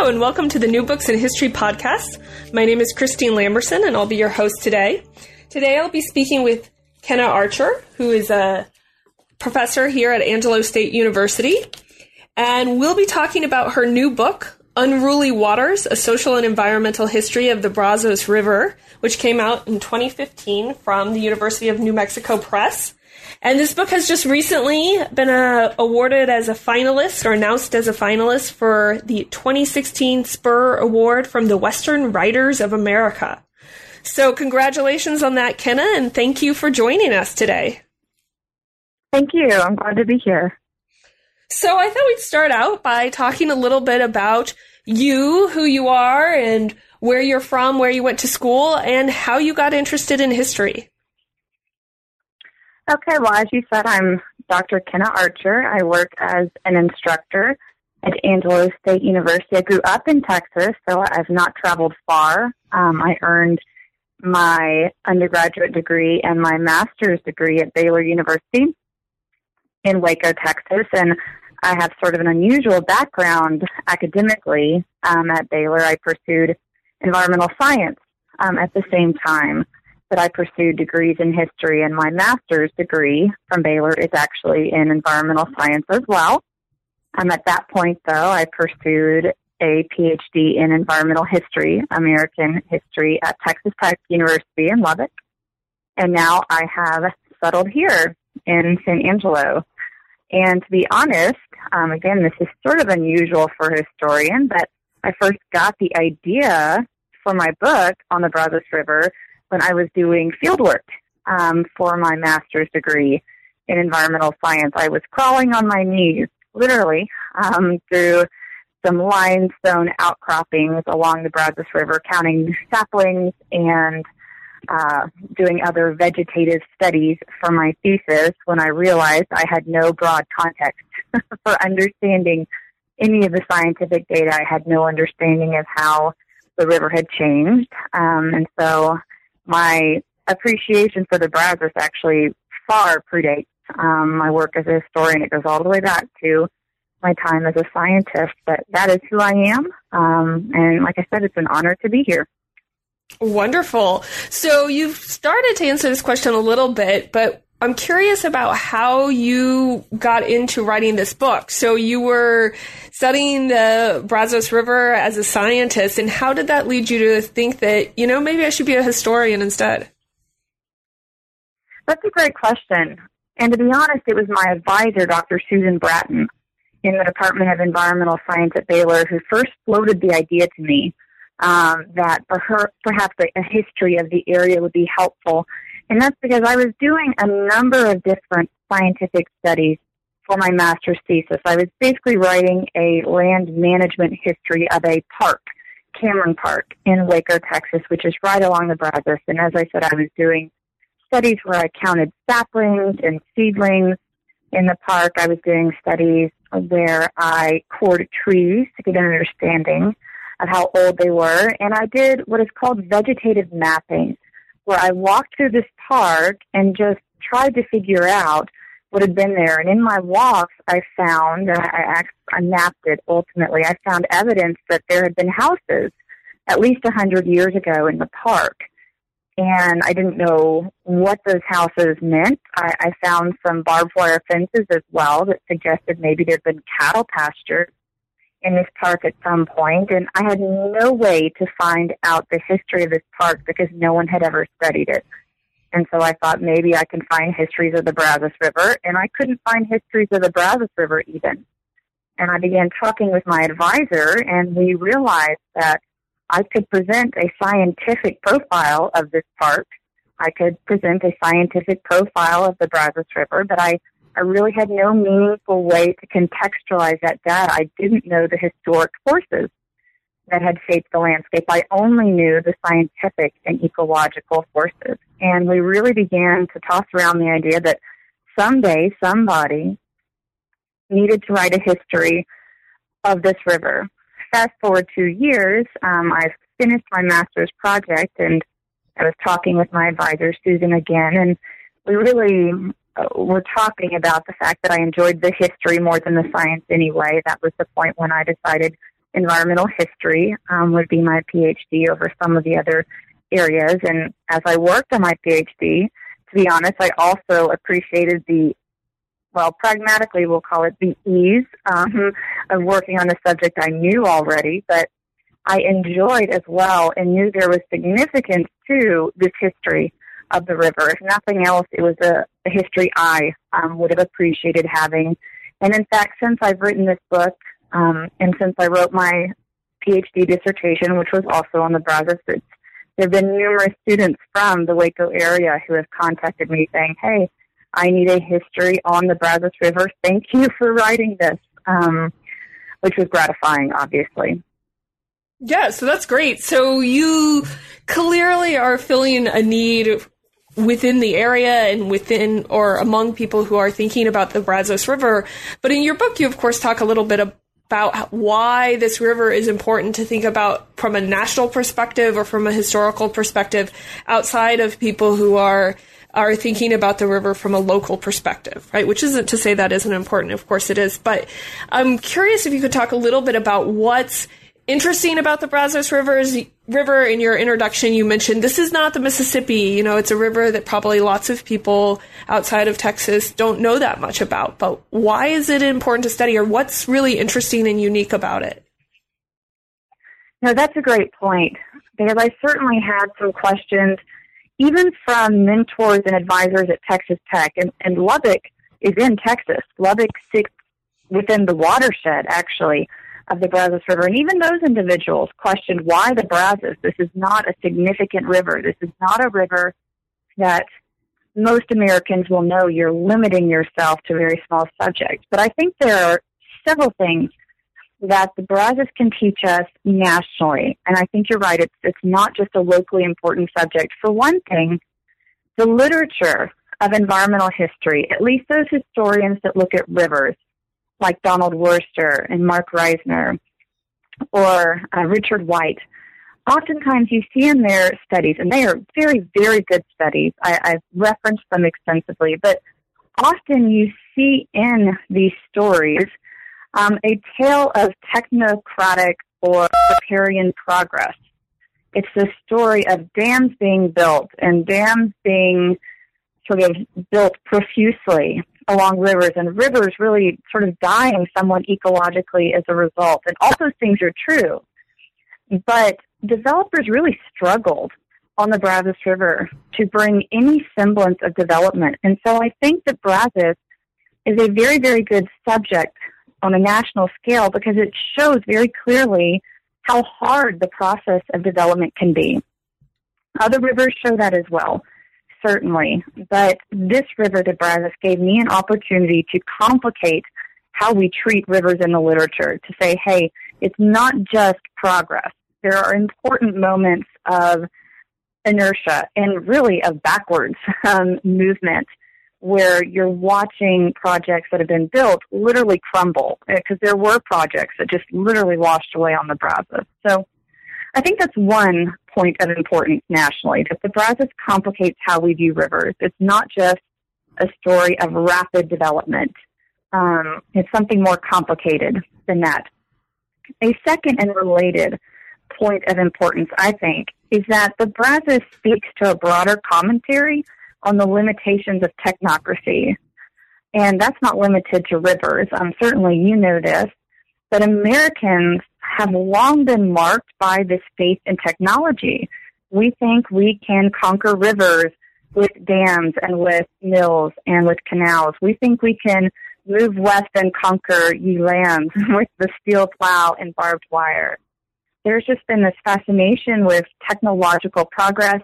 Hello, and welcome to the New Books in History podcast. My name is Christine Lamberson, and I'll be your host today. Today, I'll be speaking with Kenna Archer, who is a professor here at Angelo State University, and we'll be talking about her new book, Unruly Waters A Social and Environmental History of the Brazos River, which came out in 2015 from the University of New Mexico Press. And this book has just recently been uh, awarded as a finalist or announced as a finalist for the 2016 Spur Award from the Western Writers of America. So, congratulations on that, Kenna, and thank you for joining us today. Thank you. I'm glad to be here. So, I thought we'd start out by talking a little bit about you, who you are, and where you're from, where you went to school, and how you got interested in history. Okay, well, as you said, I'm Dr. Kenna Archer. I work as an instructor at Angelo State University. I grew up in Texas, so I've not traveled far. Um, I earned my undergraduate degree and my master's degree at Baylor University in Waco, Texas, and I have sort of an unusual background academically um, at Baylor. I pursued environmental science um, at the same time that I pursued degrees in history, and my master's degree from Baylor is actually in environmental science as well. Um, at that point, though, I pursued a PhD in environmental history, American history at Texas Tech University in Lubbock. And now I have settled here in San Angelo. And to be honest, um, again, this is sort of unusual for a historian, but I first got the idea for my book on the Brazos River when I was doing field work um, for my master's degree in environmental science. I was crawling on my knees, literally, um, through some limestone outcroppings along the Brazos River, counting saplings and uh, doing other vegetative studies for my thesis when I realized I had no broad context for understanding any of the scientific data. I had no understanding of how the river had changed. Um, and so my appreciation for the Brazos actually far predates um, my work as a historian. It goes all the way back to my time as a scientist, but that is who I am. Um, and like I said, it's an honor to be here. Wonderful. So you've started to answer this question a little bit, but I'm curious about how you got into writing this book. So you were studying the Brazos River as a scientist, and how did that lead you to think that, you know, maybe I should be a historian instead? That's a great question. And to be honest, it was my advisor, Dr. Susan Bratton, in the Department of Environmental Science at Baylor, who first floated the idea to me um, that her, perhaps a history of the area would be helpful and that's because I was doing a number of different scientific studies for my master's thesis. I was basically writing a land management history of a park, Cameron Park in Waco, Texas, which is right along the Brazos. And as I said, I was doing studies where I counted saplings and seedlings in the park. I was doing studies where I cored trees to get an understanding of how old they were. And I did what is called vegetative mapping where I walked through this park and just tried to figure out what had been there. And in my walks, I found, and I, I mapped it ultimately, I found evidence that there had been houses at least a hundred years ago in the park. And I didn't know what those houses meant. I, I found some barbed wire fences as well that suggested maybe there'd been cattle pastures in this park at some point, and I had no way to find out the history of this park because no one had ever studied it. And so I thought maybe I can find histories of the Brazos River, and I couldn't find histories of the Brazos River even. And I began talking with my advisor, and we realized that I could present a scientific profile of this park. I could present a scientific profile of the Brazos River, but I I really had no meaningful way to contextualize that data. I didn't know the historic forces that had shaped the landscape. I only knew the scientific and ecological forces. And we really began to toss around the idea that someday somebody needed to write a history of this river. Fast forward two years, um, I've finished my master's project and I was talking with my advisor, Susan, again, and we really we're talking about the fact that I enjoyed the history more than the science anyway. That was the point when I decided environmental history um, would be my PhD over some of the other areas. And as I worked on my PhD, to be honest, I also appreciated the, well, pragmatically, we'll call it the ease um, of working on a subject I knew already, but I enjoyed as well and knew there was significance to this history of the river. If nothing else, it was a, a history I um, would have appreciated having. And in fact, since I've written this book, um, and since I wrote my PhD dissertation, which was also on the Brazos there have been numerous students from the Waco area who have contacted me saying, hey, I need a history on the Brazos River. Thank you for writing this, um, which was gratifying, obviously. Yeah, so that's great. So you clearly are filling a need within the area and within or among people who are thinking about the Brazos River. But in your book, you of course talk a little bit about why this river is important to think about from a national perspective or from a historical perspective outside of people who are are thinking about the river from a local perspective, right? Which isn't to say that isn't important. Of course it is. But I'm curious if you could talk a little bit about what's interesting about the Brazos Rivers River in your introduction, you mentioned this is not the Mississippi. You know, it's a river that probably lots of people outside of Texas don't know that much about. But why is it important to study, or what's really interesting and unique about it? No, that's a great point because I certainly had some questions, even from mentors and advisors at Texas Tech, and, and Lubbock is in Texas. Lubbock sits within the watershed, actually of the Brazos River. And even those individuals questioned why the Brazos? This is not a significant river. This is not a river that most Americans will know you're limiting yourself to very small subject. But I think there are several things that the Brazos can teach us nationally. And I think you're right. It's, it's not just a locally important subject. For one thing, the literature of environmental history, at least those historians that look at rivers, like Donald Worster and Marc Reisner or uh, Richard White, oftentimes you see in their studies, and they are very, very good studies. I, I've referenced them extensively, but often you see in these stories um, a tale of technocratic or riparian progress. It's the story of dams being built and dams being sort of built profusely along rivers and rivers really sort of dying somewhat ecologically as a result. And all those things are true. But developers really struggled on the Brazos River to bring any semblance of development. And so I think that Brazos is a very, very good subject on a national scale because it shows very clearly how hard the process of development can be. Other rivers show that as well certainly. But this river, the Brazos, gave me an opportunity to complicate how we treat rivers in the literature, to say, hey, it's not just progress. There are important moments of inertia and really of backwards um, movement where you're watching projects that have been built literally crumble because there were projects that just literally washed away on the Brazos. So I think that's one point of importance nationally, that the Brazos complicates how we view rivers. It's not just a story of rapid development. Um, it's something more complicated than that. A second and related point of importance, I think, is that the Brazos speaks to a broader commentary on the limitations of technocracy. And that's not limited to rivers. Um, certainly you know this, but Americans have long been marked by this faith in technology. We think we can conquer rivers with dams and with mills and with canals. We think we can move west and conquer ye lands with the steel plow and barbed wire. There's just been this fascination with technological progress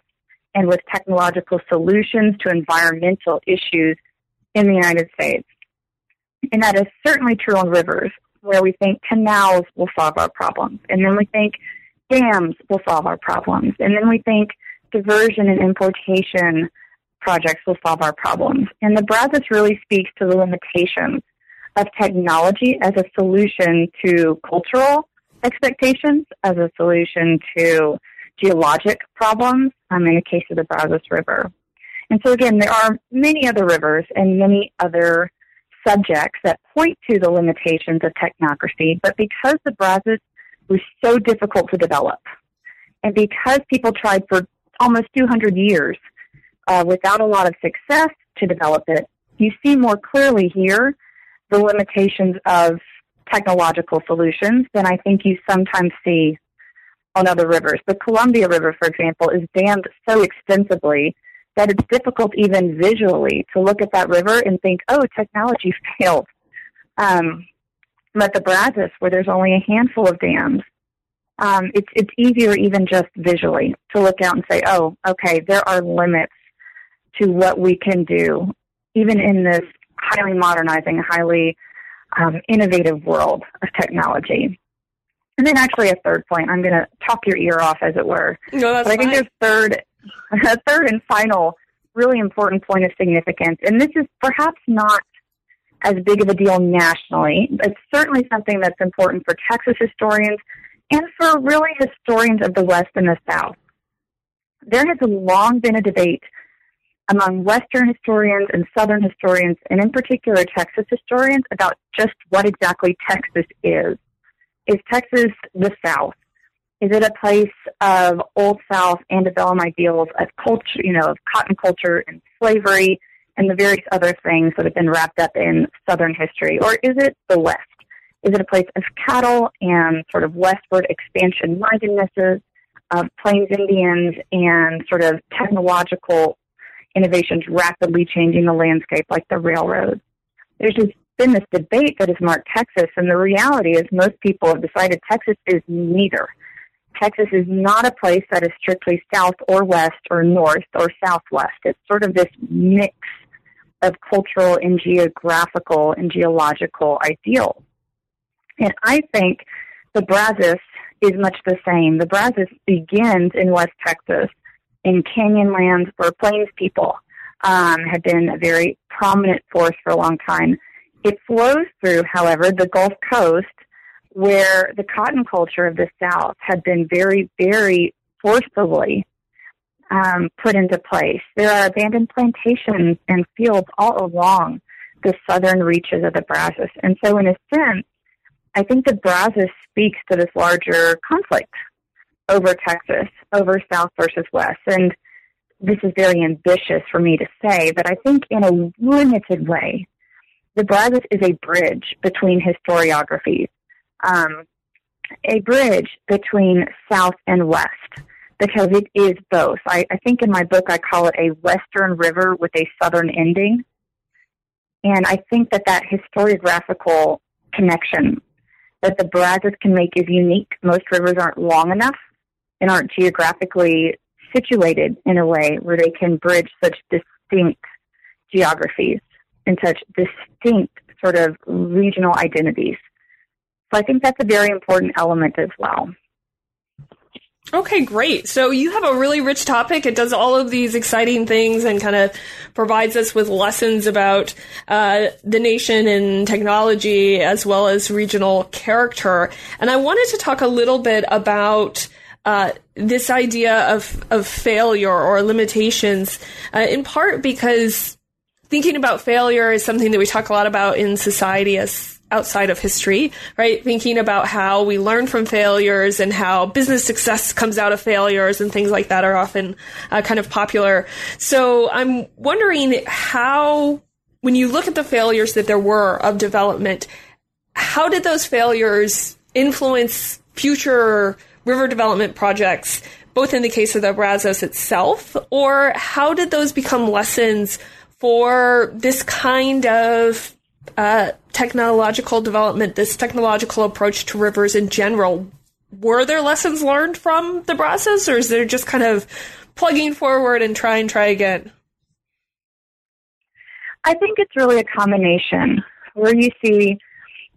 and with technological solutions to environmental issues in the United States. And that is certainly true on rivers where we think canals will solve our problems. And then we think dams will solve our problems. And then we think diversion and importation projects will solve our problems. And the Brazos really speaks to the limitations of technology as a solution to cultural expectations, as a solution to geologic problems, um, in the case of the Brazos River. And so again, there are many other rivers and many other subjects that point to the limitations of technocracy, but because the Brazos was so difficult to develop. And because people tried for almost 200 years uh, without a lot of success to develop it, you see more clearly here the limitations of technological solutions than I think you sometimes see on other rivers. The Columbia River, for example, is dammed so extensively that it's difficult even visually to look at that river and think, oh, technology failed. Um, but the Brazos, where there's only a handful of dams, um, it's it's easier even just visually to look out and say, oh, okay, there are limits to what we can do, even in this highly modernizing, highly um, innovative world of technology. And then actually a third point, I'm going to talk your ear off, as it were. No, that's but I think fine. there's third, a third and final really important point of significance. And this is perhaps not as big of a deal nationally. but certainly something that's important for Texas historians and for really historians of the West and the South. There has long been a debate among Western historians and Southern historians, and in particular Texas historians, about just what exactly Texas is. Is Texas the South? Is it a place of Old South antebellum ideals of culture, you know, of cotton culture and slavery and the various other things that have been wrapped up in Southern history? Or is it the West? Is it a place of cattle and sort of westward expansion mindednesses, of uh, Plains Indians and sort of technological innovations rapidly changing the landscape like the railroad? There's just been this debate that has marked Texas, and the reality is most people have decided Texas is neither. Texas is not a place that is strictly south or west or north or southwest. It's sort of this mix of cultural and geographical and geological ideals. And I think the Brazos is much the same. The Brazos begins in West Texas in canyonlands where plains people um, have been a very prominent force for a long time. It flows through, however, the Gulf Coast, where the cotton culture of the South had been very, very forcibly um, put into place. There are abandoned plantations and fields all along the southern reaches of the Brazos. And so, in a sense, I think the Brazos speaks to this larger conflict over Texas, over South versus West. And this is very ambitious for me to say, but I think in a limited way, the Brazos is a bridge between historiographies, um, a bridge between South and West, because it is both. I, I think in my book I call it a Western river with a Southern ending. And I think that that historiographical connection that the Brazos can make is unique. Most rivers aren't long enough and aren't geographically situated in a way where they can bridge such distinct geographies and such distinct sort of regional identities. So I think that's a very important element as well. Okay, great. So you have a really rich topic. It does all of these exciting things and kind of provides us with lessons about uh, the nation and technology as well as regional character. And I wanted to talk a little bit about uh, this idea of of failure or limitations, uh, in part because thinking about failure is something that we talk a lot about in society as outside of history, right? Thinking about how we learn from failures and how business success comes out of failures and things like that are often uh, kind of popular. So I'm wondering how, when you look at the failures that there were of development, how did those failures influence future river development projects, both in the case of the Brazos itself, or how did those become lessons for this kind of uh, technological development, this technological approach to rivers in general, were there lessons learned from the Brazos, or is there just kind of plugging forward and try and try again? I think it's really a combination where you see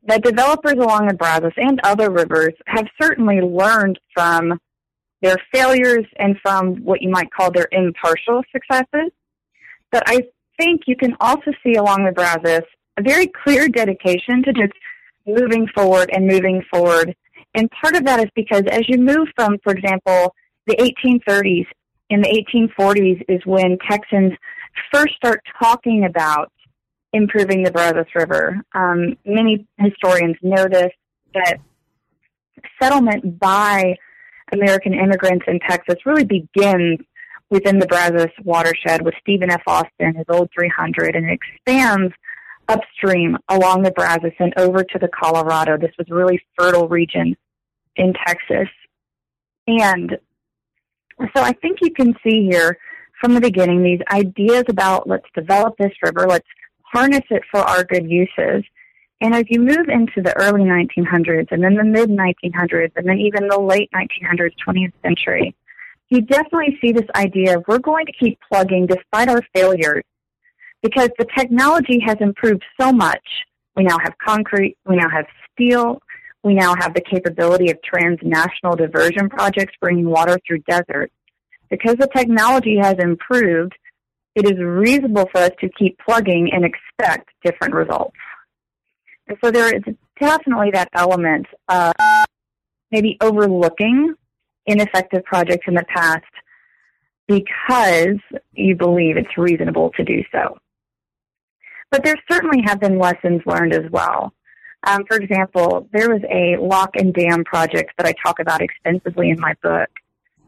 that developers along the Brazos and other rivers have certainly learned from their failures and from what you might call their impartial successes. But I think you can also see along the Brazos a very clear dedication to just moving forward and moving forward. And part of that is because as you move from, for example, the 1830s in the 1840s is when Texans first start talking about improving the Brazos River. Um, many historians know this, that settlement by American immigrants in Texas really begins within the Brazos watershed with Stephen F. Austin, his old 300, and it expands upstream along the Brazos and over to the Colorado. This was really fertile region in Texas. And so I think you can see here from the beginning these ideas about let's develop this river, let's harness it for our good uses. And as you move into the early 1900s and then the mid 1900s and then even the late 1900s, 20th century, you definitely see this idea of we're going to keep plugging despite our failures because the technology has improved so much. We now have concrete, we now have steel, we now have the capability of transnational diversion projects bringing water through deserts. Because the technology has improved, it is reasonable for us to keep plugging and expect different results. And so there is definitely that element of maybe overlooking ineffective projects in the past because you believe it's reasonable to do so. But there certainly have been lessons learned as well. Um, for example, there was a lock and dam project that I talk about extensively in my book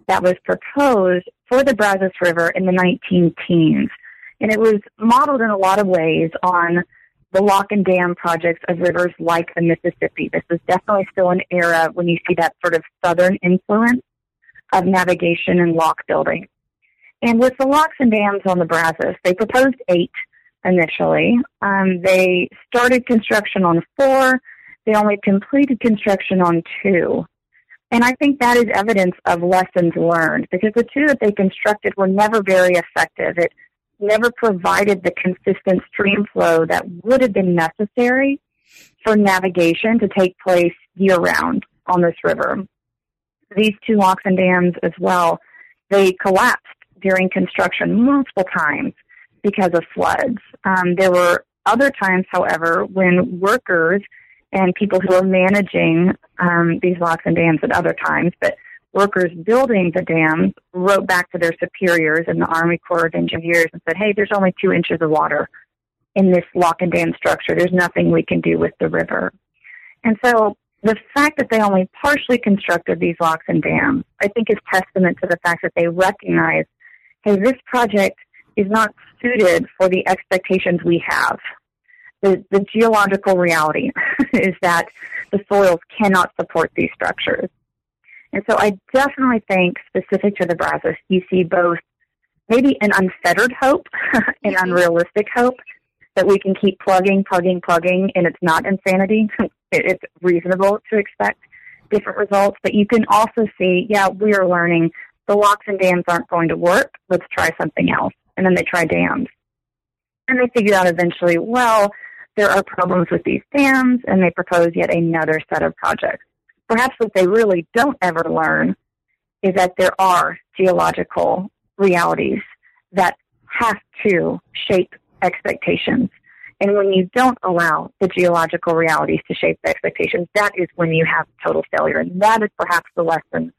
that was proposed for the Brazos River in the 19 teens. And it was modeled in a lot of ways on the lock and dam projects of rivers like the Mississippi. This is definitely still an era when you see that sort of southern influence of navigation and lock building. And with the locks and dams on the Brazos, they proposed eight initially. Um, they started construction on four. They only completed construction on two. And I think that is evidence of lessons learned because the two that they constructed were never very effective. It never provided the consistent stream flow that would have been necessary for navigation to take place year round on this river. These two locks and dams as well, they collapsed during construction multiple times because of floods. Um, there were other times, however, when workers and people who were managing um, these locks and dams at other times, but workers building the dams wrote back to their superiors in the Army Corps of Engineers and said, hey, there's only two inches of water in this lock and dam structure. There's nothing we can do with the river. And so the fact that they only partially constructed these locks and dams, I think is testament to the fact that they recognize, hey, this project is not suited for the expectations we have. The, the geological reality is that the soils cannot support these structures. And so I definitely think specific to the Brazos, you see both maybe an unfettered hope, an mm-hmm. unrealistic hope that we can keep plugging, plugging, plugging, and it's not insanity. it's reasonable to expect different results, but you can also see, yeah, we are learning the locks and dams aren't going to work. Let's try something else and then they try dams. And they figure out eventually, well, there are problems with these dams, and they propose yet another set of projects. Perhaps what they really don't ever learn is that there are geological realities that have to shape expectations. And when you don't allow the geological realities to shape the expectations, that is when you have total failure. And that is perhaps the lesson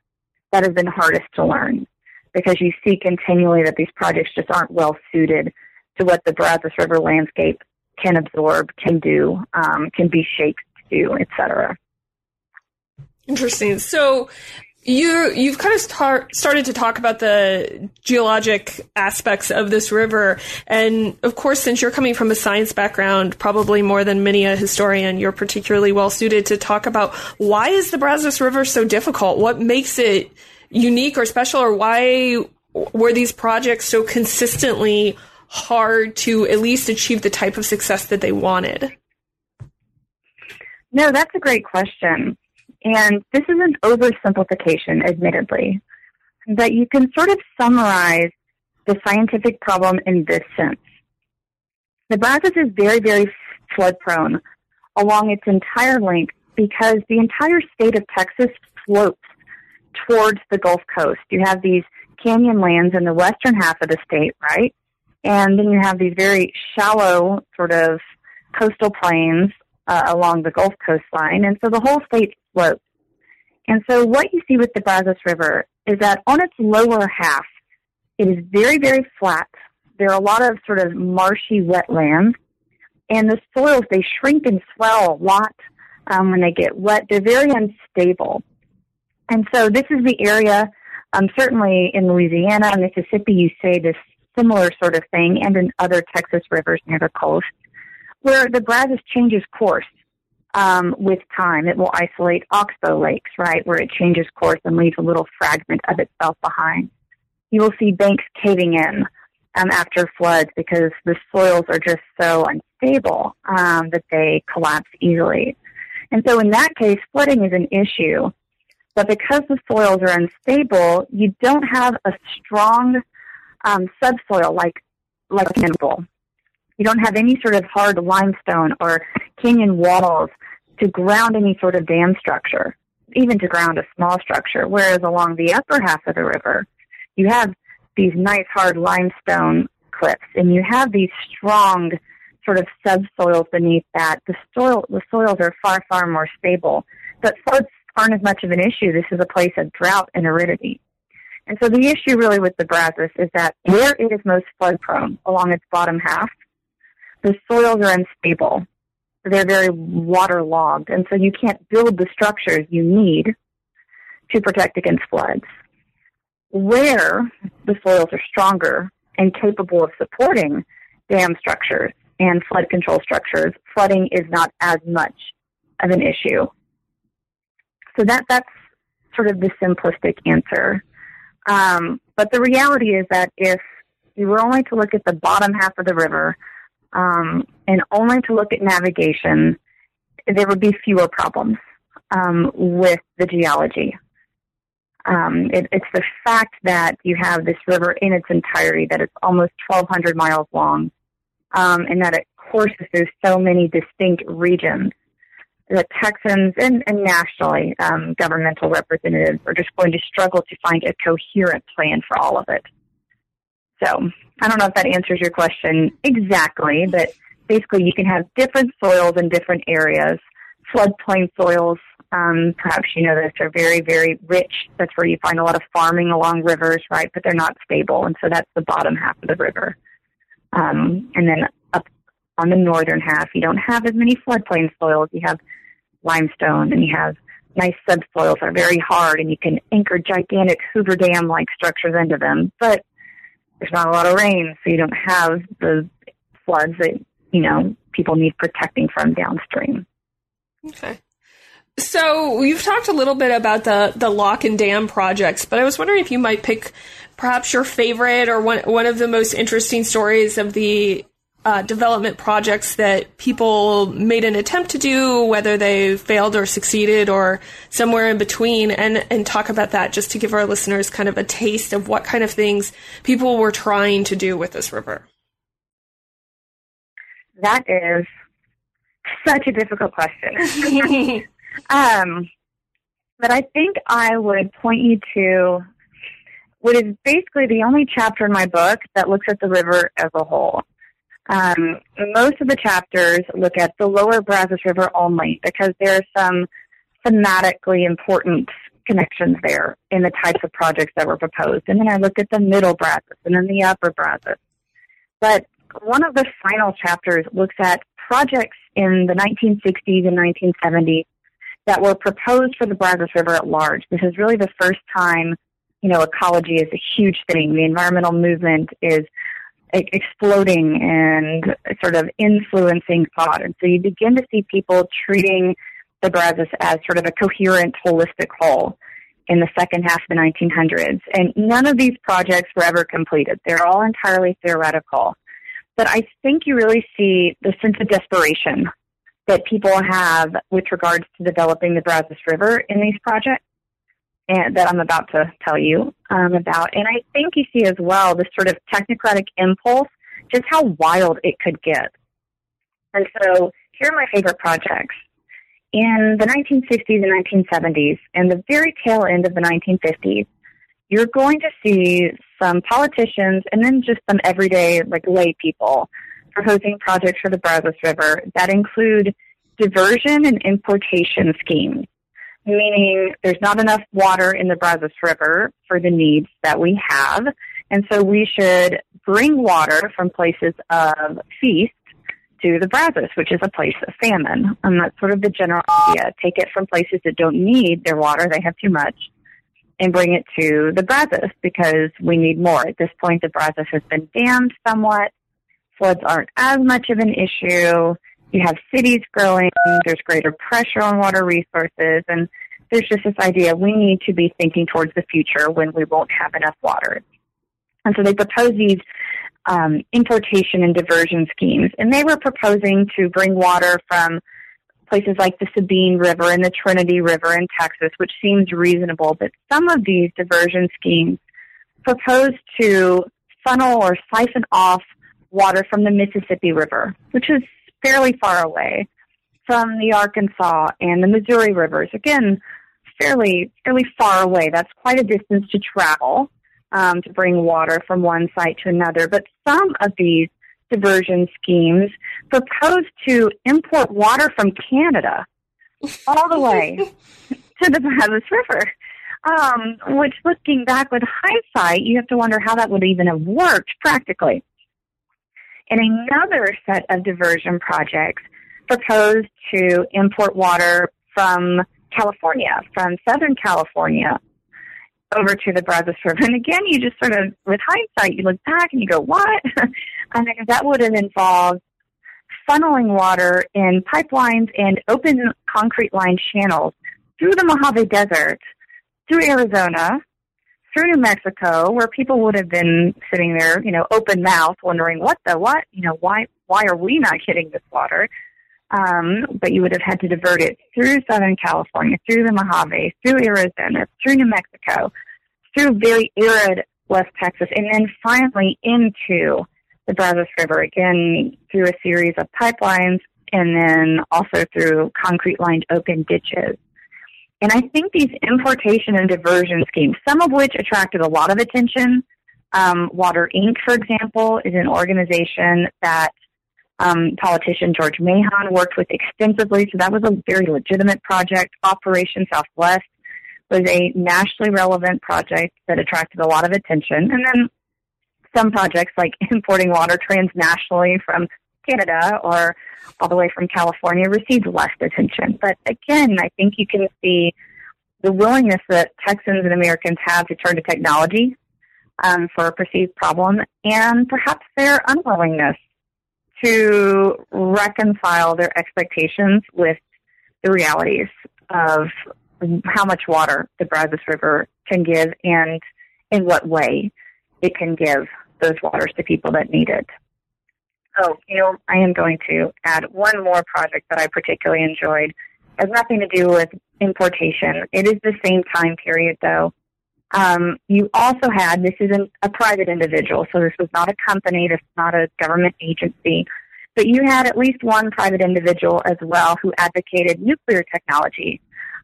that has been hardest to learn because you see continually that these projects just aren't well suited to what the Brazos River landscape can absorb, can do, um, can be shaped to etc. Interesting. So you you've kind of start, started to talk about the geologic aspects of this river, and of course, since you're coming from a science background, probably more than many a historian, you're particularly well suited to talk about why is the Brazos River so difficult? What makes it unique or special, or why were these projects so consistently hard to at least achieve the type of success that they wanted? No, that's a great question. And this is an oversimplification, admittedly, but you can sort of summarize the scientific problem in this sense. Brazos is very, very flood prone along its entire length because the entire state of Texas slopes towards the Gulf Coast. You have these canyon lands in the western half of the state, right? And then you have these very shallow sort of coastal plains uh, along the Gulf coastline. And so the whole state slopes. And so what you see with the Brazos River is that on its lower half, it is very, very flat. There are a lot of sort of marshy wetlands. And the soils, they shrink and swell a lot um, when they get wet, they're very unstable. And so this is the area, um, certainly in Louisiana, and Mississippi, you say this similar sort of thing, and in other Texas rivers near the coast, where the Brazos changes course um, with time. It will isolate oxbow lakes, right, where it changes course and leaves a little fragment of itself behind. You will see banks caving in um, after floods because the soils are just so unstable um, that they collapse easily. And so in that case, flooding is an issue. But because the soils are unstable, you don't have a strong um, subsoil like like mineral. You don't have any sort of hard limestone or canyon walls to ground any sort of dam structure, even to ground a small structure. Whereas along the upper half of the river, you have these nice hard limestone cliffs and you have these strong sort of subsoils beneath that. The soil, the soils are far, far more stable. But floods aren't as much of an issue. This is a place of drought and aridity. And so the issue really with the Brazos is that where it is most flood prone along its bottom half, the soils are unstable. They're very waterlogged. And so you can't build the structures you need to protect against floods. Where the soils are stronger and capable of supporting dam structures and flood control structures, flooding is not as much of an issue. So that that's sort of the simplistic answer. Um, but the reality is that if you were only to look at the bottom half of the river um, and only to look at navigation, there would be fewer problems um, with the geology. Um, it, it's the fact that you have this river in its entirety, that it's almost 1,200 miles long, um, and that it courses through so many distinct regions that Texans and, and nationally um, governmental representatives are just going to struggle to find a coherent plan for all of it. So I don't know if that answers your question exactly, but basically you can have different soils in different areas. Floodplain soils, um, perhaps you know this, are very, very rich. That's where you find a lot of farming along rivers, right? But they're not stable, and so that's the bottom half of the river. Um, and then up on the northern half, you don't have as many floodplain soils. You have limestone and you have nice subsoils are very hard and you can anchor gigantic Hoover Dam like structures into them. But there's not a lot of rain, so you don't have the floods that, you know, people need protecting from downstream. Okay. So you've talked a little bit about the, the lock and dam projects, but I was wondering if you might pick perhaps your favorite or one one of the most interesting stories of the uh, development projects that people made an attempt to do, whether they failed or succeeded or somewhere in between, and, and talk about that just to give our listeners kind of a taste of what kind of things people were trying to do with this river. That is such a difficult question. um, but I think I would point you to what is basically the only chapter in my book that looks at the river as a whole. Um, most of the chapters look at the lower Brazos River only because there are some thematically important connections there in the types of projects that were proposed. And then I looked at the middle Brazos and then the upper Brazos. But one of the final chapters looks at projects in the 1960s and 1970s that were proposed for the Brazos River at large. This is really the first time, you know, ecology is a huge thing. The environmental movement is exploding and sort of influencing thought. And so you begin to see people treating the Brazos as sort of a coherent, holistic whole in the second half of the 1900s. And none of these projects were ever completed. They're all entirely theoretical. But I think you really see the sense of desperation that people have with regards to developing the Brazos River in these projects and that I'm about to tell you um, about. And I think you see as well this sort of technocratic impulse, just how wild it could get. And so here are my favorite projects. In the 1960s and 1970s, and the very tail end of the 1950s, you're going to see some politicians and then just some everyday, like lay people proposing projects for the Brazos River that include diversion and importation schemes meaning there's not enough water in the Brazos River for the needs that we have. And so we should bring water from places of feast to the Brazos, which is a place of famine. And that's sort of the general idea. Take it from places that don't need their water, they have too much, and bring it to the Brazos because we need more. At this point, the Brazos has been dammed somewhat. Floods aren't as much of an issue. You have cities growing. There's greater pressure on water resources. And there's just this idea we need to be thinking towards the future when we won't have enough water. And so they proposed these um, importation and diversion schemes. And they were proposing to bring water from places like the Sabine River and the Trinity River in Texas, which seems reasonable. But some of these diversion schemes proposed to funnel or siphon off water from the Mississippi River, which is fairly far away, from the Arkansas and the Missouri rivers. Again, fairly fairly far away. That's quite a distance to travel um, to bring water from one site to another. But some of these diversion schemes propose to import water from Canada all the way to the Brazos River. Um, which, looking back with hindsight, you have to wonder how that would even have worked practically. And another set of diversion projects proposed to import water from California, from Southern California, over to the Brazos River. And again, you just sort of, with hindsight, you look back and you go, what? I mean, that would have involved funneling water in pipelines and open concrete lined channels through the Mojave Desert, through Arizona, through New Mexico, where people would have been sitting there, you know, open mouth, wondering what the what, you know, why why are we not getting this water? Um, but you would have had to divert it through Southern California, through the Mojave, through Arizona, through New Mexico, through very arid West Texas, and then finally into the Brazos River, again through a series of pipelines and then also through concrete lined open ditches. And I think these importation and diversion schemes, some of which attracted a lot of attention, um, Water Inc., for example, is an organization that um, politician George Mahon worked with extensively. So that was a very legitimate project. Operation Southwest was a nationally relevant project that attracted a lot of attention. And then some projects like importing water transnationally from Canada or all the way from California received less attention. But again, I think you can see the willingness that Texans and Americans have to turn to technology um, for a perceived problem and perhaps their unwillingness to reconcile their expectations with the realities of how much water the Brazos River can give and in what way it can give those waters to people that need it. Oh, you know, I am going to add one more project that I particularly enjoyed. It has nothing to do with importation. It is the same time period though. Um, you also had, this is an, a private individual, so this was not a company, this was not a government agency, but you had at least one private individual as well who advocated nuclear technology.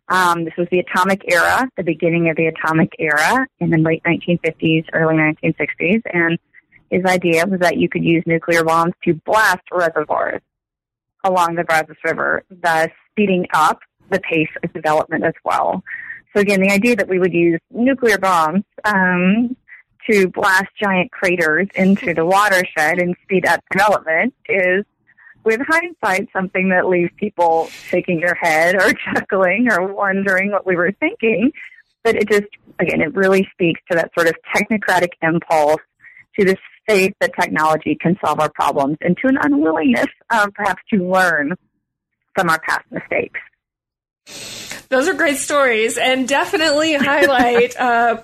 Um, this was the atomic era, the beginning of the atomic era in the late 1950s, early 1960s, and his idea was that you could use nuclear bombs to blast reservoirs along the Brazos River, thus speeding up the pace of development as well. So again, the idea that we would use nuclear bombs um, to blast giant craters into the watershed and speed up development is, with hindsight, something that leaves people shaking their head or chuckling or wondering what we were thinking. But it just, again, it really speaks to that sort of technocratic impulse to this faith that technology can solve our problems and to an unwillingness, um, perhaps, to learn from our past mistakes. Those are great stories and definitely highlight uh,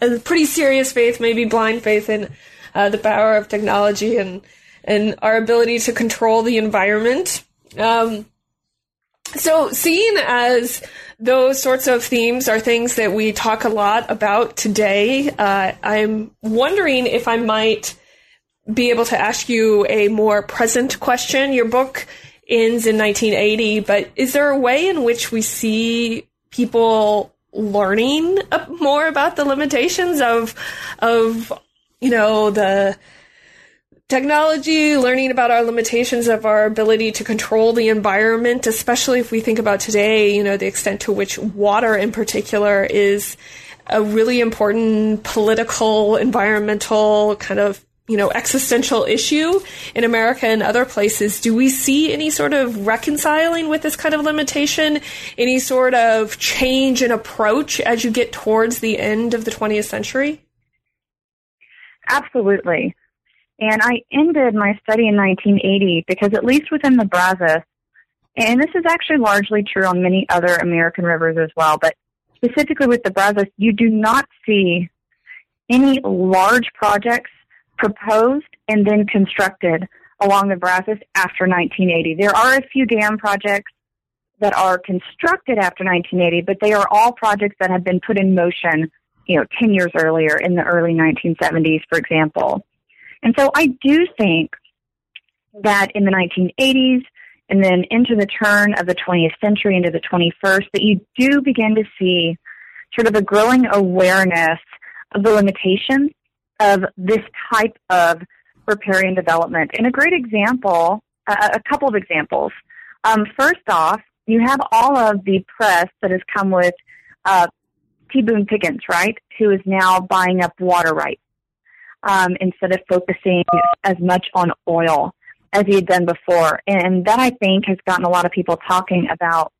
a pretty serious faith, maybe blind faith in uh, the power of technology and and our ability to control the environment. Um, so, seeing as those sorts of themes are things that we talk a lot about today, uh, I'm wondering if I might be able to ask you a more present question. Your book ends in 1980, but is there a way in which we see people learning more about the limitations of of you know the technology, learning about our limitations of our ability to control the environment, especially if we think about today, you know, the extent to which water in particular is a really important political, environmental kind of you know, existential issue in America and other places. Do we see any sort of reconciling with this kind of limitation? Any sort of change in approach as you get towards the end of the 20th century? Absolutely. And I ended my study in 1980 because at least within the Brazos, and this is actually largely true on many other American rivers as well, but specifically with the Brazos, you do not see any large projects proposed and then constructed along the Brazos after 1980. There are a few dam projects that are constructed after 1980, but they are all projects that have been put in motion, you know, 10 years earlier in the early 1970s, for example. And so I do think that in the 1980s and then into the turn of the 20th century, into the 21st, that you do begin to see sort of a growing awareness of the limitations of this type of riparian development. And a great example, uh, a couple of examples. Um, first off, you have all of the press that has come with uh, T. Boone Pickens, right, who is now buying up water rights um, instead of focusing as much on oil as he had done before. And that, I think, has gotten a lot of people talking about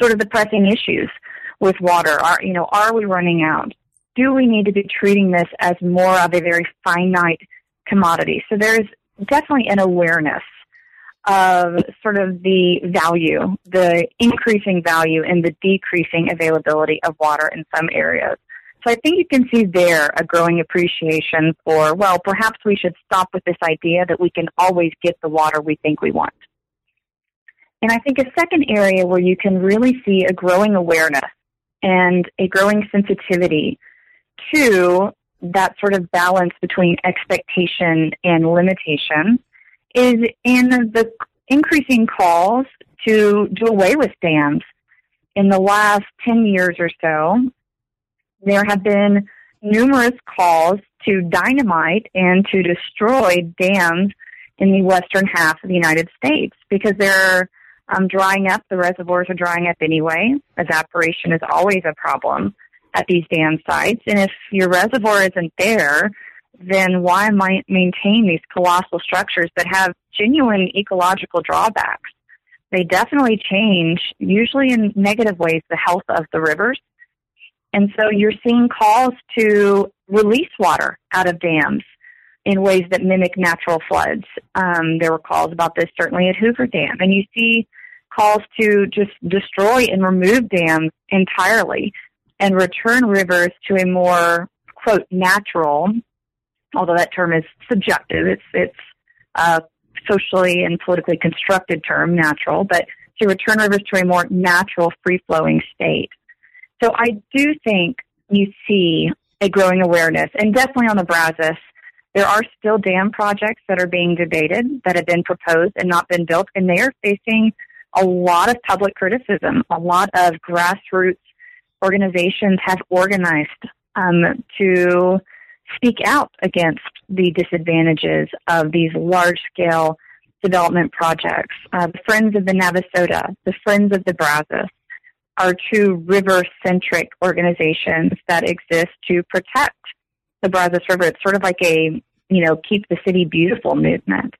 sort of the pressing issues with water. Are, you know, are we running out? do we need to be treating this as more of a very finite commodity? So there's definitely an awareness of sort of the value, the increasing value and the decreasing availability of water in some areas. So I think you can see there a growing appreciation for, well, perhaps we should stop with this idea that we can always get the water we think we want. And I think a second area where you can really see a growing awareness and a growing sensitivity to that sort of balance between expectation and limitation is in the increasing calls to do away with dams. In the last 10 years or so, there have been numerous calls to dynamite and to destroy dams in the western half of the United States because they're um, drying up. The reservoirs are drying up anyway. Evaporation is always a problem at these dam sites. And if your reservoir isn't there, then why might maintain these colossal structures that have genuine ecological drawbacks? They definitely change, usually in negative ways, the health of the rivers. And so you're seeing calls to release water out of dams in ways that mimic natural floods. Um, there were calls about this certainly at Hoover Dam. And you see calls to just destroy and remove dams entirely and return rivers to a more quote natural, although that term is subjective. It's it's a socially and politically constructed term, natural, but to return rivers to a more natural, free flowing state. So I do think you see a growing awareness, and definitely on the Brazos, there are still dam projects that are being debated that have been proposed and not been built, and they are facing a lot of public criticism, a lot of grassroots organizations have organized um, to speak out against the disadvantages of these large scale development projects. Uh, the Friends of the Navasota, the Friends of the Brazos are two river centric organizations that exist to protect the Brazos River. It's sort of like a, you know, keep the city beautiful movement.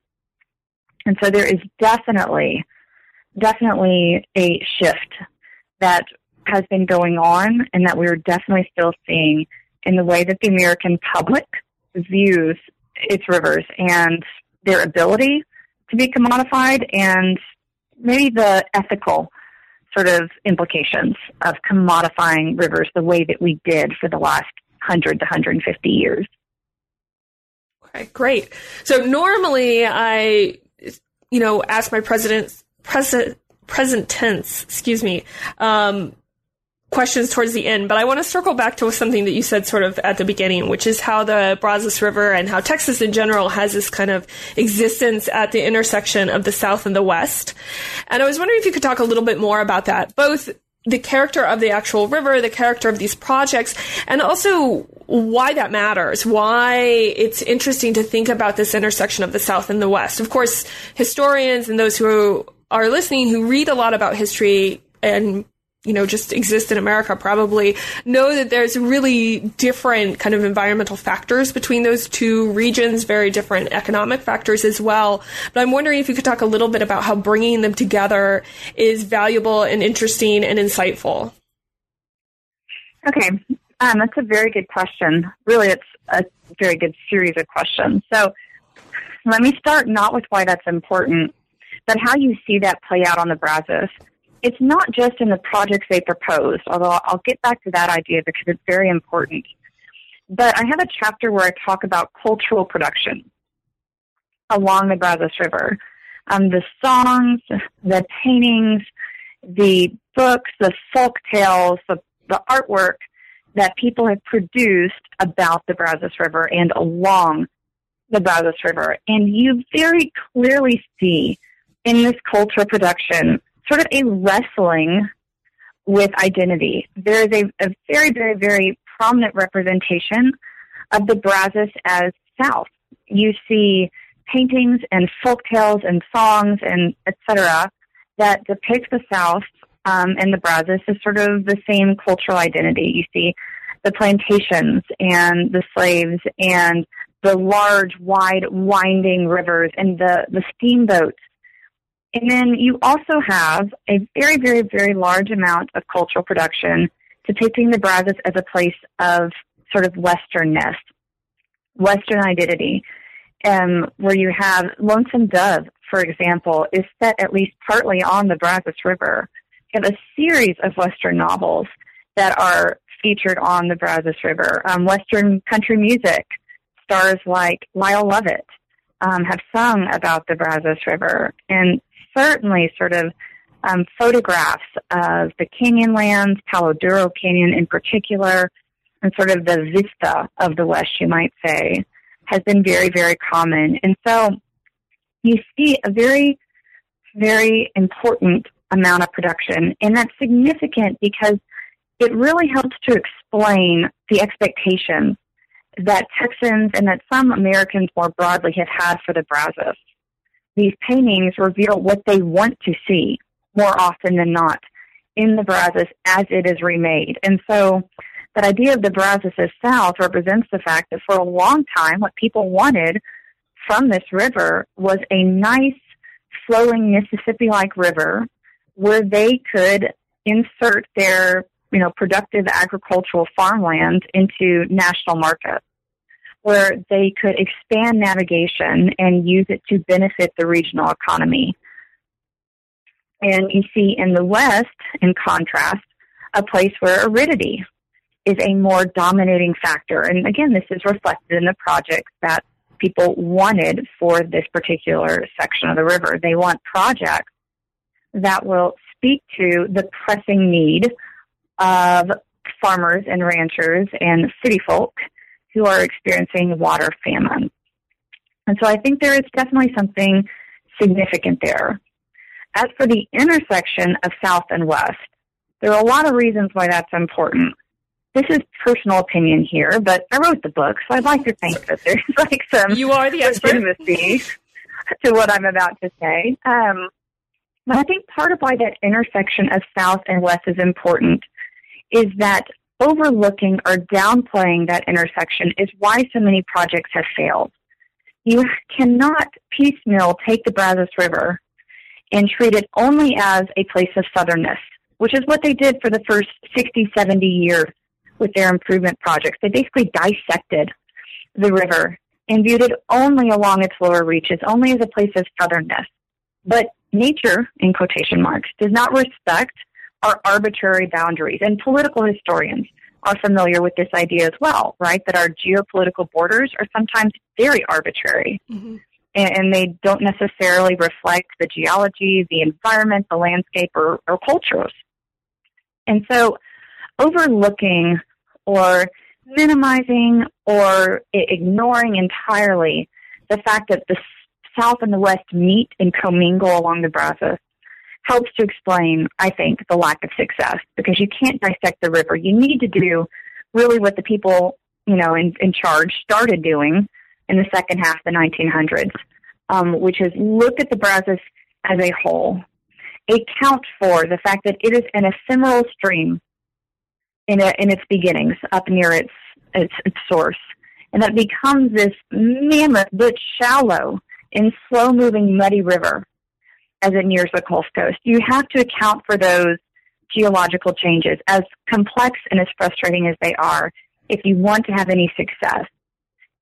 And so there is definitely, definitely a shift that has been going on and that we're definitely still seeing in the way that the American public views its rivers and their ability to be commodified and maybe the ethical sort of implications of commodifying rivers the way that we did for the last 100 to 150 years. Okay, great. So normally I, you know, ask my president's present present tense, excuse me, um, questions towards the end, but I want to circle back to something that you said sort of at the beginning, which is how the Brazos River and how Texas in general has this kind of existence at the intersection of the South and the West. And I was wondering if you could talk a little bit more about that, both the character of the actual river, the character of these projects, and also why that matters, why it's interesting to think about this intersection of the South and the West. Of course, historians and those who are listening who read a lot about history and you know, just exist in America probably know that there's really different kind of environmental factors between those two regions, very different economic factors as well. But I'm wondering if you could talk a little bit about how bringing them together is valuable and interesting and insightful. Okay, um, that's a very good question. Really, it's a very good series of questions. So let me start not with why that's important, but how you see that play out on the Brazos it's not just in the projects they proposed, although I'll get back to that idea because it's very important. But I have a chapter where I talk about cultural production along the Brazos River. Um, the songs, the paintings, the books, the folk tales, the, the artwork that people have produced about the Brazos River and along the Brazos River. And you very clearly see in this cultural production sort of a wrestling with identity. There is a, a very, very, very prominent representation of the Brazos as South. You see paintings and folk tales and songs and etc. that depict the South um, and the Brazos as sort of the same cultural identity. You see the plantations and the slaves and the large, wide, winding rivers and the, the steamboats and then you also have a very, very, very large amount of cultural production depicting the Brazos as a place of sort of Westernness, Western identity, um, where you have Lonesome Dove, for example, is set at least partly on the Brazos River. You have a series of Western novels that are featured on the Brazos River. Um, Western country music, stars like Lyle Lovett um, have sung about the Brazos River. And certainly sort of um, photographs of the canyon lands, Palo Duro Canyon in particular, and sort of the vista of the West, you might say, has been very, very common. And so you see a very, very important amount of production, and that's significant because it really helps to explain the expectations that Texans and that some Americans more broadly have had for the Brazos these paintings reveal what they want to see more often than not in the Brazos as it is remade. And so that idea of the Brazos as South represents the fact that for a long time, what people wanted from this river was a nice, flowing Mississippi-like river where they could insert their, you know, productive agricultural farmland into national markets where they could expand navigation and use it to benefit the regional economy. And you see in the West, in contrast, a place where aridity is a more dominating factor. And again, this is reflected in the projects that people wanted for this particular section of the river. They want projects that will speak to the pressing need of farmers and ranchers and city folk who are experiencing water famine. And so I think there is definitely something significant there. As for the intersection of South and West, there are a lot of reasons why that's important. This is personal opinion here, but I wrote the book, so I'd like to think that there's like some you are the legitimacy to what I'm about to say. Um, but I think part of why that intersection of South and West is important is that overlooking or downplaying that intersection is why so many projects have failed. You cannot piecemeal take the Brazos River and treat it only as a place of southernness, which is what they did for the first 60, 70 years with their improvement projects. They basically dissected the river and viewed it only along its lower reaches, only as a place of southernness. But nature, in quotation marks, does not respect our arbitrary boundaries. And political historians are familiar with this idea as well, right? That our geopolitical borders are sometimes very arbitrary. Mm-hmm. And, they don't necessarily reflect the geology, the environment, the landscape, or, or cultures. And so overlooking or minimizing or ignoring entirely the fact that the South and the West meet and commingle along the Brazos helps to explain, I think, the lack of success because you can't dissect the river. You need to do really what the people, you know, in, in charge started doing in the second half of the 1900s, um, which is look at the Brazos as a whole account for the fact that it is an ephemeral stream in, a, in its beginnings, up near its, its, its source, and that becomes this mammoth but shallow and slow-moving muddy river as it nears the Gulf Coast. You have to account for those geological changes, as complex and as frustrating as they are, if you want to have any success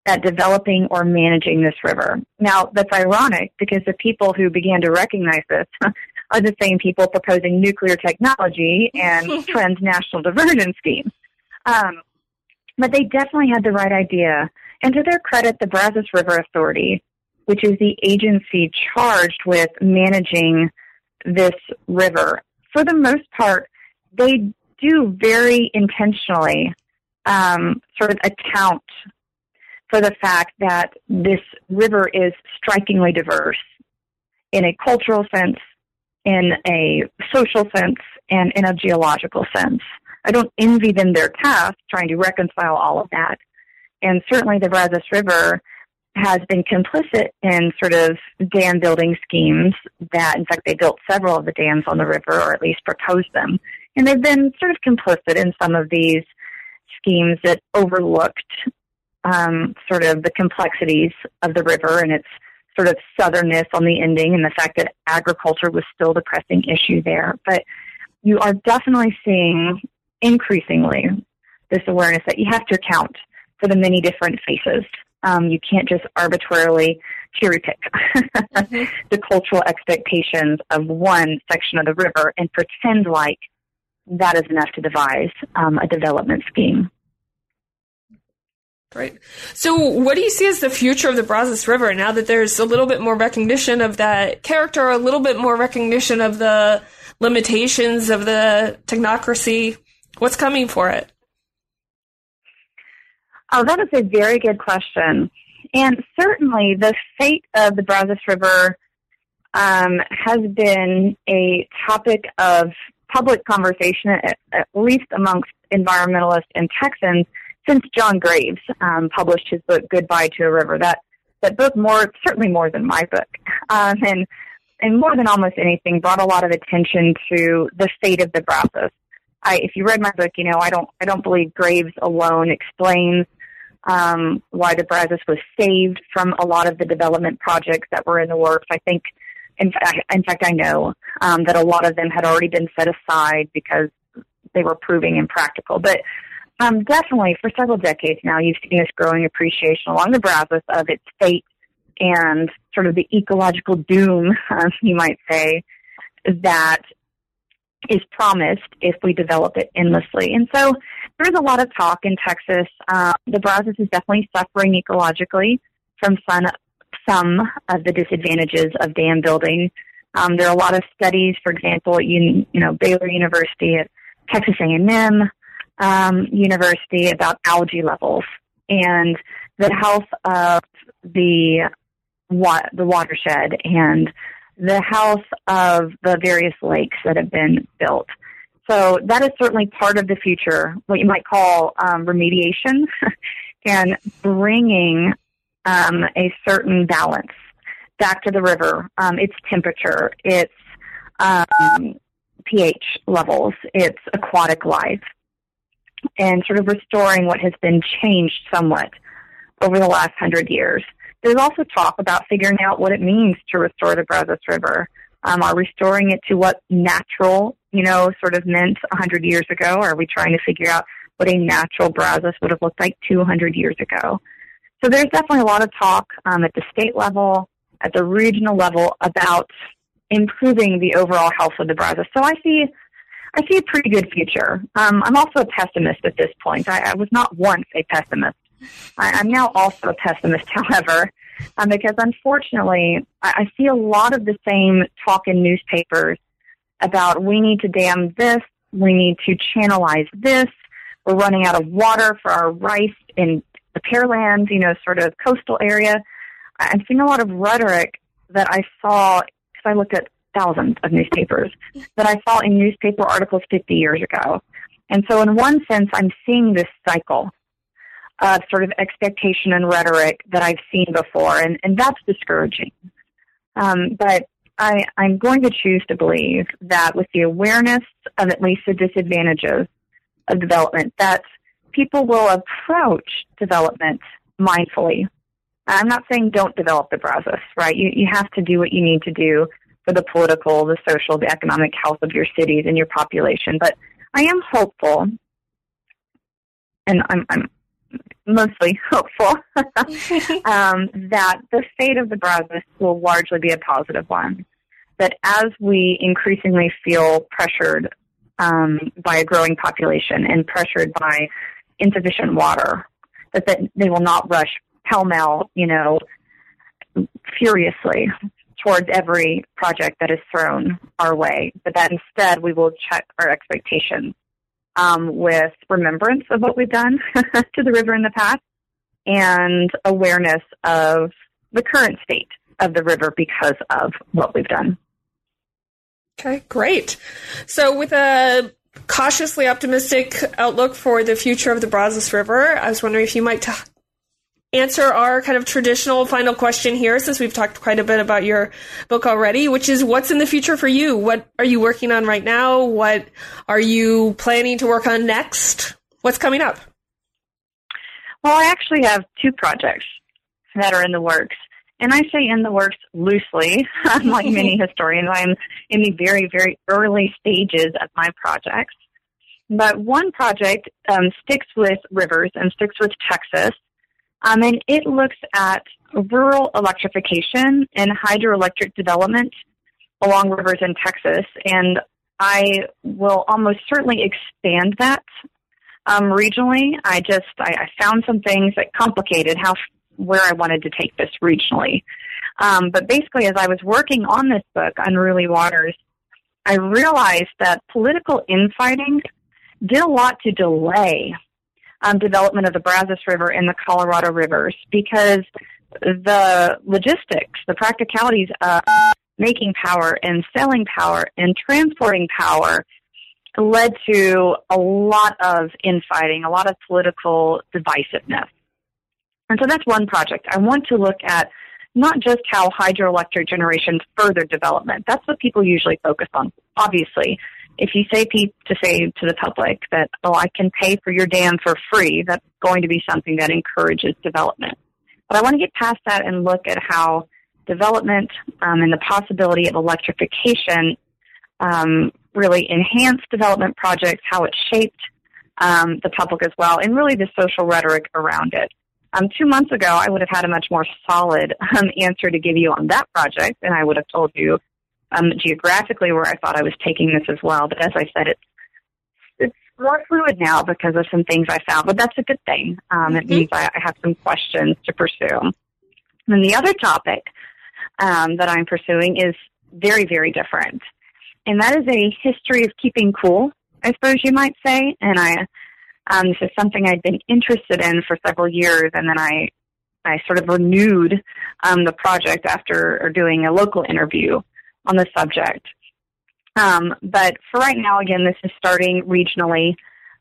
at developing or managing this river. Now, that's ironic because the people who began to recognize this are the same people proposing nuclear technology and transnational diversion schemes. Um, but they definitely had the right idea. And to their credit, the Brazos River Authority, which is the agency charged with managing this river, for the most part, they do very intentionally um, sort of account for the fact that this river is strikingly diverse in a cultural sense, in a social sense, and in a geological sense. I don't envy them their task trying to reconcile all of that. And certainly the Brazos River has been complicit in sort of dam building schemes that, in fact, they built several of the dams on the river, or at least proposed them. And they've been sort of complicit in some of these schemes that overlooked um, sort of the complexities of the river and its sort of southernness on the ending and the fact that agriculture was still the pressing issue there. But you are definitely seeing increasingly this awareness that you have to account for the many different faces. Um, you can't just arbitrarily cherry pick mm-hmm. the cultural expectations of one section of the river and pretend like that is enough to devise um, a development scheme. Great. So, what do you see as the future of the Brazos River now that there's a little bit more recognition of that character, a little bit more recognition of the limitations of the technocracy? What's coming for it? Oh, that is a very good question. And certainly the fate of the Brazos River um, has been a topic of public conversation, at, at least amongst environmentalists and Texans, since John Graves um, published his book "Goodbye to a River." That that book, more certainly more than my book, um, and and more than almost anything, brought a lot of attention to the fate of the Brazos. I, if you read my book, you know I don't I don't believe Graves alone explains um, why the Brazos was saved from a lot of the development projects that were in the works. I think, in fact, in fact, I know um, that a lot of them had already been set aside because they were proving impractical. But um, definitely, for several decades now, you've seen this growing appreciation along the Brazos of its fate and sort of the ecological doom, uh, you might say, that is promised if we develop it endlessly. And so there's a lot of talk in Texas. Uh, the Brazos is definitely suffering ecologically from some, some of the disadvantages of dam building. Um, there are a lot of studies, for example, at you know Baylor University, at Texas A&M um, University about algae levels and the health of the wa- the watershed and the health of the various lakes that have been built. So that is certainly part of the future, what you might call um, remediation and bringing um, a certain balance back to the river, um, its temperature, its um, pH levels, its aquatic life, and sort of restoring what has been changed somewhat over the last hundred years. There's also talk about figuring out what it means to restore the Brazos River. Um, are restoring it to what natural, you know, sort of meant 100 years ago? Are we trying to figure out what a natural Brazos would have looked like 200 years ago? So there's definitely a lot of talk um, at the state level, at the regional level about improving the overall health of the Brazos. So I see, I see a pretty good future. Um, I'm also a pessimist at this point. I, I was not once a pessimist. I, I'm now also a pessimist, however, um, because unfortunately, I, I see a lot of the same talk in newspapers about we need to dam this, we need to channelize this, we're running out of water for our rice in the pearlands, you know, sort of coastal area. I'm seeing a lot of rhetoric that I saw because I looked at thousands of newspapers that I saw in newspaper articles 50 years ago. And so, in one sense, I'm seeing this cycle of sort of expectation and rhetoric that I've seen before, and, and that's discouraging. Um, but I, I'm going to choose to believe that with the awareness of at least the disadvantages of development, that people will approach development mindfully. I'm not saying don't develop the Brazos, right? You, you have to do what you need to do for the political, the social, the economic health of your cities and your population. But I am hopeful, and I'm, I'm mostly hopeful um, that the fate of the Brazos will largely be a positive one. That as we increasingly feel pressured um, by a growing population and pressured by insufficient water, that, that they will not rush pell mell, you know, furiously towards every project that is thrown our way, but that instead we will check our expectations um, with remembrance of what we've done to the river in the past and awareness of the current state of the river because of what we've done. Okay, great. So, with a cautiously optimistic outlook for the future of the Brazos River, I was wondering if you might t- answer our kind of traditional final question here, since we've talked quite a bit about your book already, which is what's in the future for you? What are you working on right now? What are you planning to work on next? What's coming up? Well, I actually have two projects that are in the works. And I say in the works loosely, like many historians. I'm in the very, very early stages of my projects. But one project um, sticks with rivers and sticks with Texas um, and it looks at rural electrification and hydroelectric development along rivers in Texas. And I will almost certainly expand that um, regionally. I just I, I, found some things that complicated how where I wanted to take this regionally. Um, but basically, as I was working on this book, Unruly Waters, I realized that political infighting did a lot to delay um, development of the Brazos River and the Colorado rivers because the logistics, the practicalities of making power and selling power and transporting power led to a lot of infighting, a lot of political divisiveness. And so that's one project. I want to look at not just how hydroelectric generation further development. That's what people usually focus on, obviously if you say to say to the public that, oh, I can pay for your dam for free, that's going to be something that encourages development. But I want to get past that and look at how development um, and the possibility of electrification um, really enhance development projects, how it shaped um, the public as well, and really the social rhetoric around it. Um, two months ago, I would have had a much more solid um, answer to give you on that project, and I would have told you um, geographically where I thought I was taking this as well. But as I said, it's it's more fluid now because of some things I found. But that's a good thing. Um, it mm-hmm. means I, I have some questions to pursue. And the other topic um, that I'm pursuing is very, very different, and that is a history of keeping cool. I suppose you might say, and I um, this is something I'd been interested in for several years, and then I I sort of renewed um, the project after doing a local interview on the subject. Um, but for right now, again, this is starting regionally,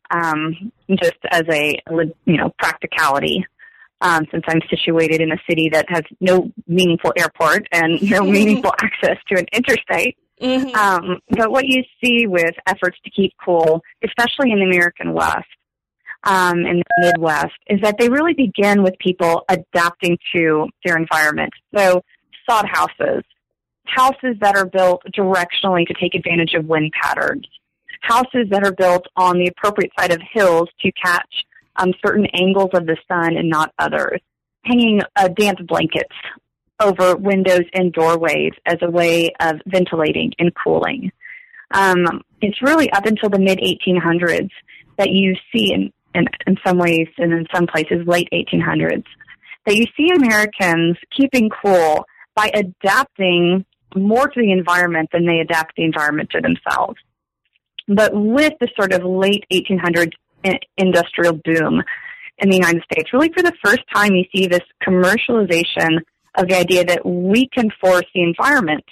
um, just as a you know practicality. Um, since I'm situated in a city that has no meaningful airport and no meaningful access to an interstate. Mm-hmm. Um, but what you see with efforts to keep cool, especially in the American West, um, in the Midwest, is that they really begin with people adapting to their environment. So sod houses, houses that are built directionally to take advantage of wind patterns, houses that are built on the appropriate side of hills to catch um, certain angles of the sun and not others, hanging uh, damp blankets over windows and doorways as a way of ventilating and cooling. Um, it's really up until the mid 1800s that you see in, in, in some ways and in some places late 1800s that you see Americans keeping cool by adapting more to the environment than they adapt the environment to themselves. But with the sort of late 1800s industrial boom in the United States, really for the first time you see this commercialization of the idea that we can force the environment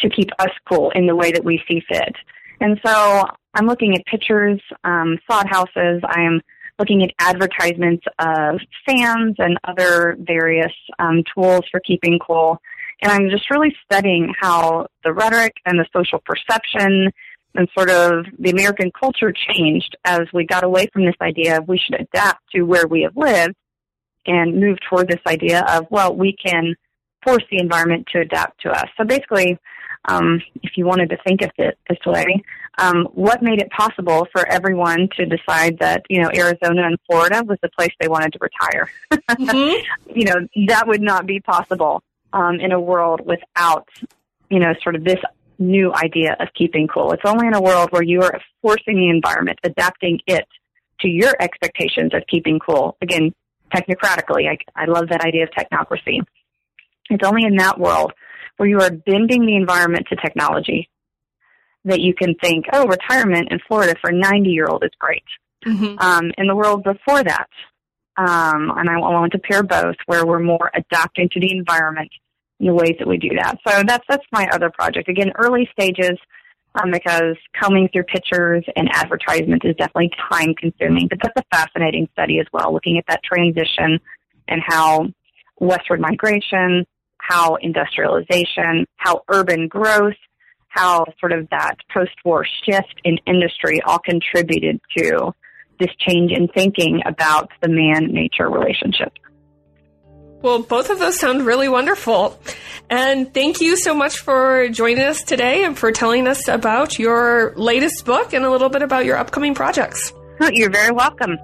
to keep us cool in the way that we see fit. And so I'm looking at pictures, um, sod houses. I am looking at advertisements of fans and other various um, tools for keeping cool And I'm just really studying how the rhetoric and the social perception and sort of the American culture changed as we got away from this idea of we should adapt to where we have lived and move toward this idea of, well, we can force the environment to adapt to us. So basically, um, if you wanted to think of it this way, um, what made it possible for everyone to decide that you know Arizona and Florida was the place they wanted to retire? mm-hmm. You know that would not be possible um, in a world without you know sort of this new idea of keeping cool. It's only in a world where you are forcing the environment, adapting it to your expectations of keeping cool. Again, technocratically, I, I love that idea of technocracy. It's only in that world where you are bending the environment to technology that you can think, oh, retirement in Florida for a 90 year old is great. Mm-hmm. Um, in the world before that, um, and I want to pair both, where we're more adapting to the environment in the ways that we do that. So that's that's my other project. Again, early stages, um, because combing through pictures and advertisements is definitely time consuming. But that's a fascinating study as well, looking at that transition and how westward migration, how industrialization, how urban growth, how sort of that post-war shift in industry all contributed to this change in thinking about the man-nature relationship. Well, both of those sound really wonderful. And thank you so much for joining us today and for telling us about your latest book and a little bit about your upcoming projects. You're very welcome.